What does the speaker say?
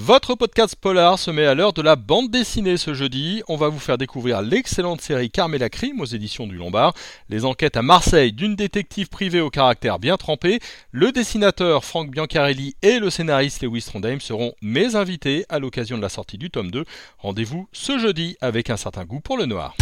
Votre podcast polar se met à l'heure de la bande dessinée ce jeudi. On va vous faire découvrir l'excellente série Carmela Crime aux éditions du Lombard, les enquêtes à Marseille d'une détective privée au caractère bien trempé. Le dessinateur Franck Biancarelli et le scénariste Lewis Trondheim seront mes invités à l'occasion de la sortie du tome 2. Rendez-vous ce jeudi avec un certain goût pour le noir.